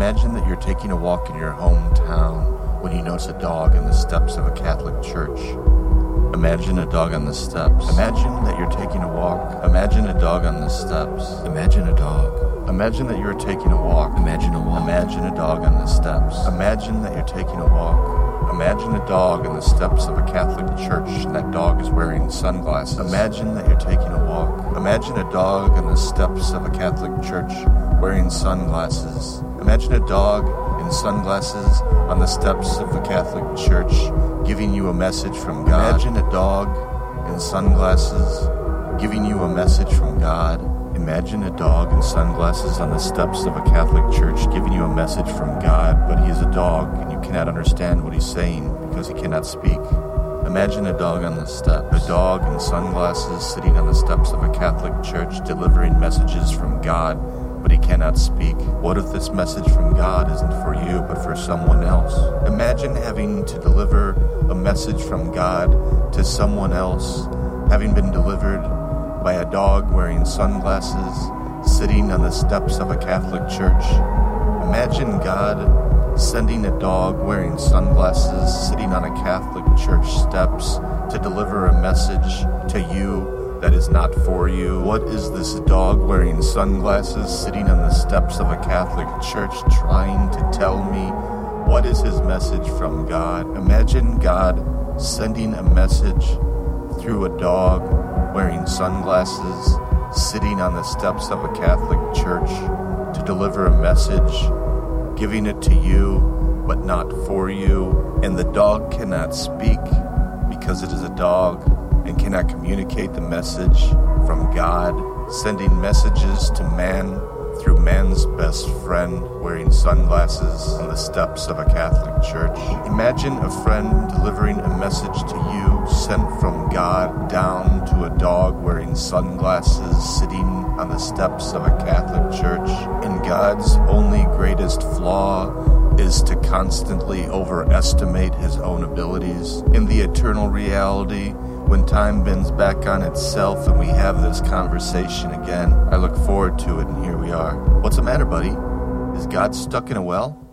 Imagine that you're taking a walk in your hometown when you notice a dog in the steps of a Catholic church. Imagine a dog on the steps. Imagine that you're taking a walk. Imagine a dog on the steps. Imagine a dog. Imagine that you're taking a walk. Imagine a walk. Imagine a dog on the steps. Imagine that you're taking a walk. Imagine a dog in the steps of a Catholic church and that dog is wearing sunglasses. Imagine that you're taking a walk. Imagine a dog in the steps of a Catholic church wearing sunglasses. Imagine a dog in sunglasses on the steps of a Catholic church giving you a message from God. Imagine a dog in sunglasses giving you a message from God. Imagine a dog in sunglasses on the steps of a Catholic church giving you a message from God, but he is a dog and you cannot understand what he's saying because he cannot speak. Imagine a dog on the steps, a dog in sunglasses sitting on the steps of a Catholic church delivering messages from God, but he cannot speak. What if this message from God isn't for you, but for someone else? Imagine having to deliver a message from God to someone else, having been delivered by a dog wearing sunglasses sitting on the steps of a Catholic church. Imagine God sending a dog wearing sunglasses sitting on a Catholic church steps to deliver a message to you that is not for you. What is this dog wearing sunglasses sitting on the steps of a Catholic church trying to tell me? What is his message from God? Imagine God sending a message through a dog wearing sunglasses sitting on the steps of a Catholic church to deliver a message, giving it to you, but not for you. And the dog cannot speak because it is a dog and cannot communicate the message from God, sending messages to man through man's best friend wearing sunglasses on the steps of a Catholic church. Imagine a friend delivering a message to you sent from God down to a dog wearing sunglasses sitting on the steps of a Catholic church. And God's only greatest flaw is to constantly overestimate his own abilities. In the eternal reality, when time bends back on itself and we have this conversation again, I look forward to it, and here we are. What's the matter, buddy? Is God stuck in a well?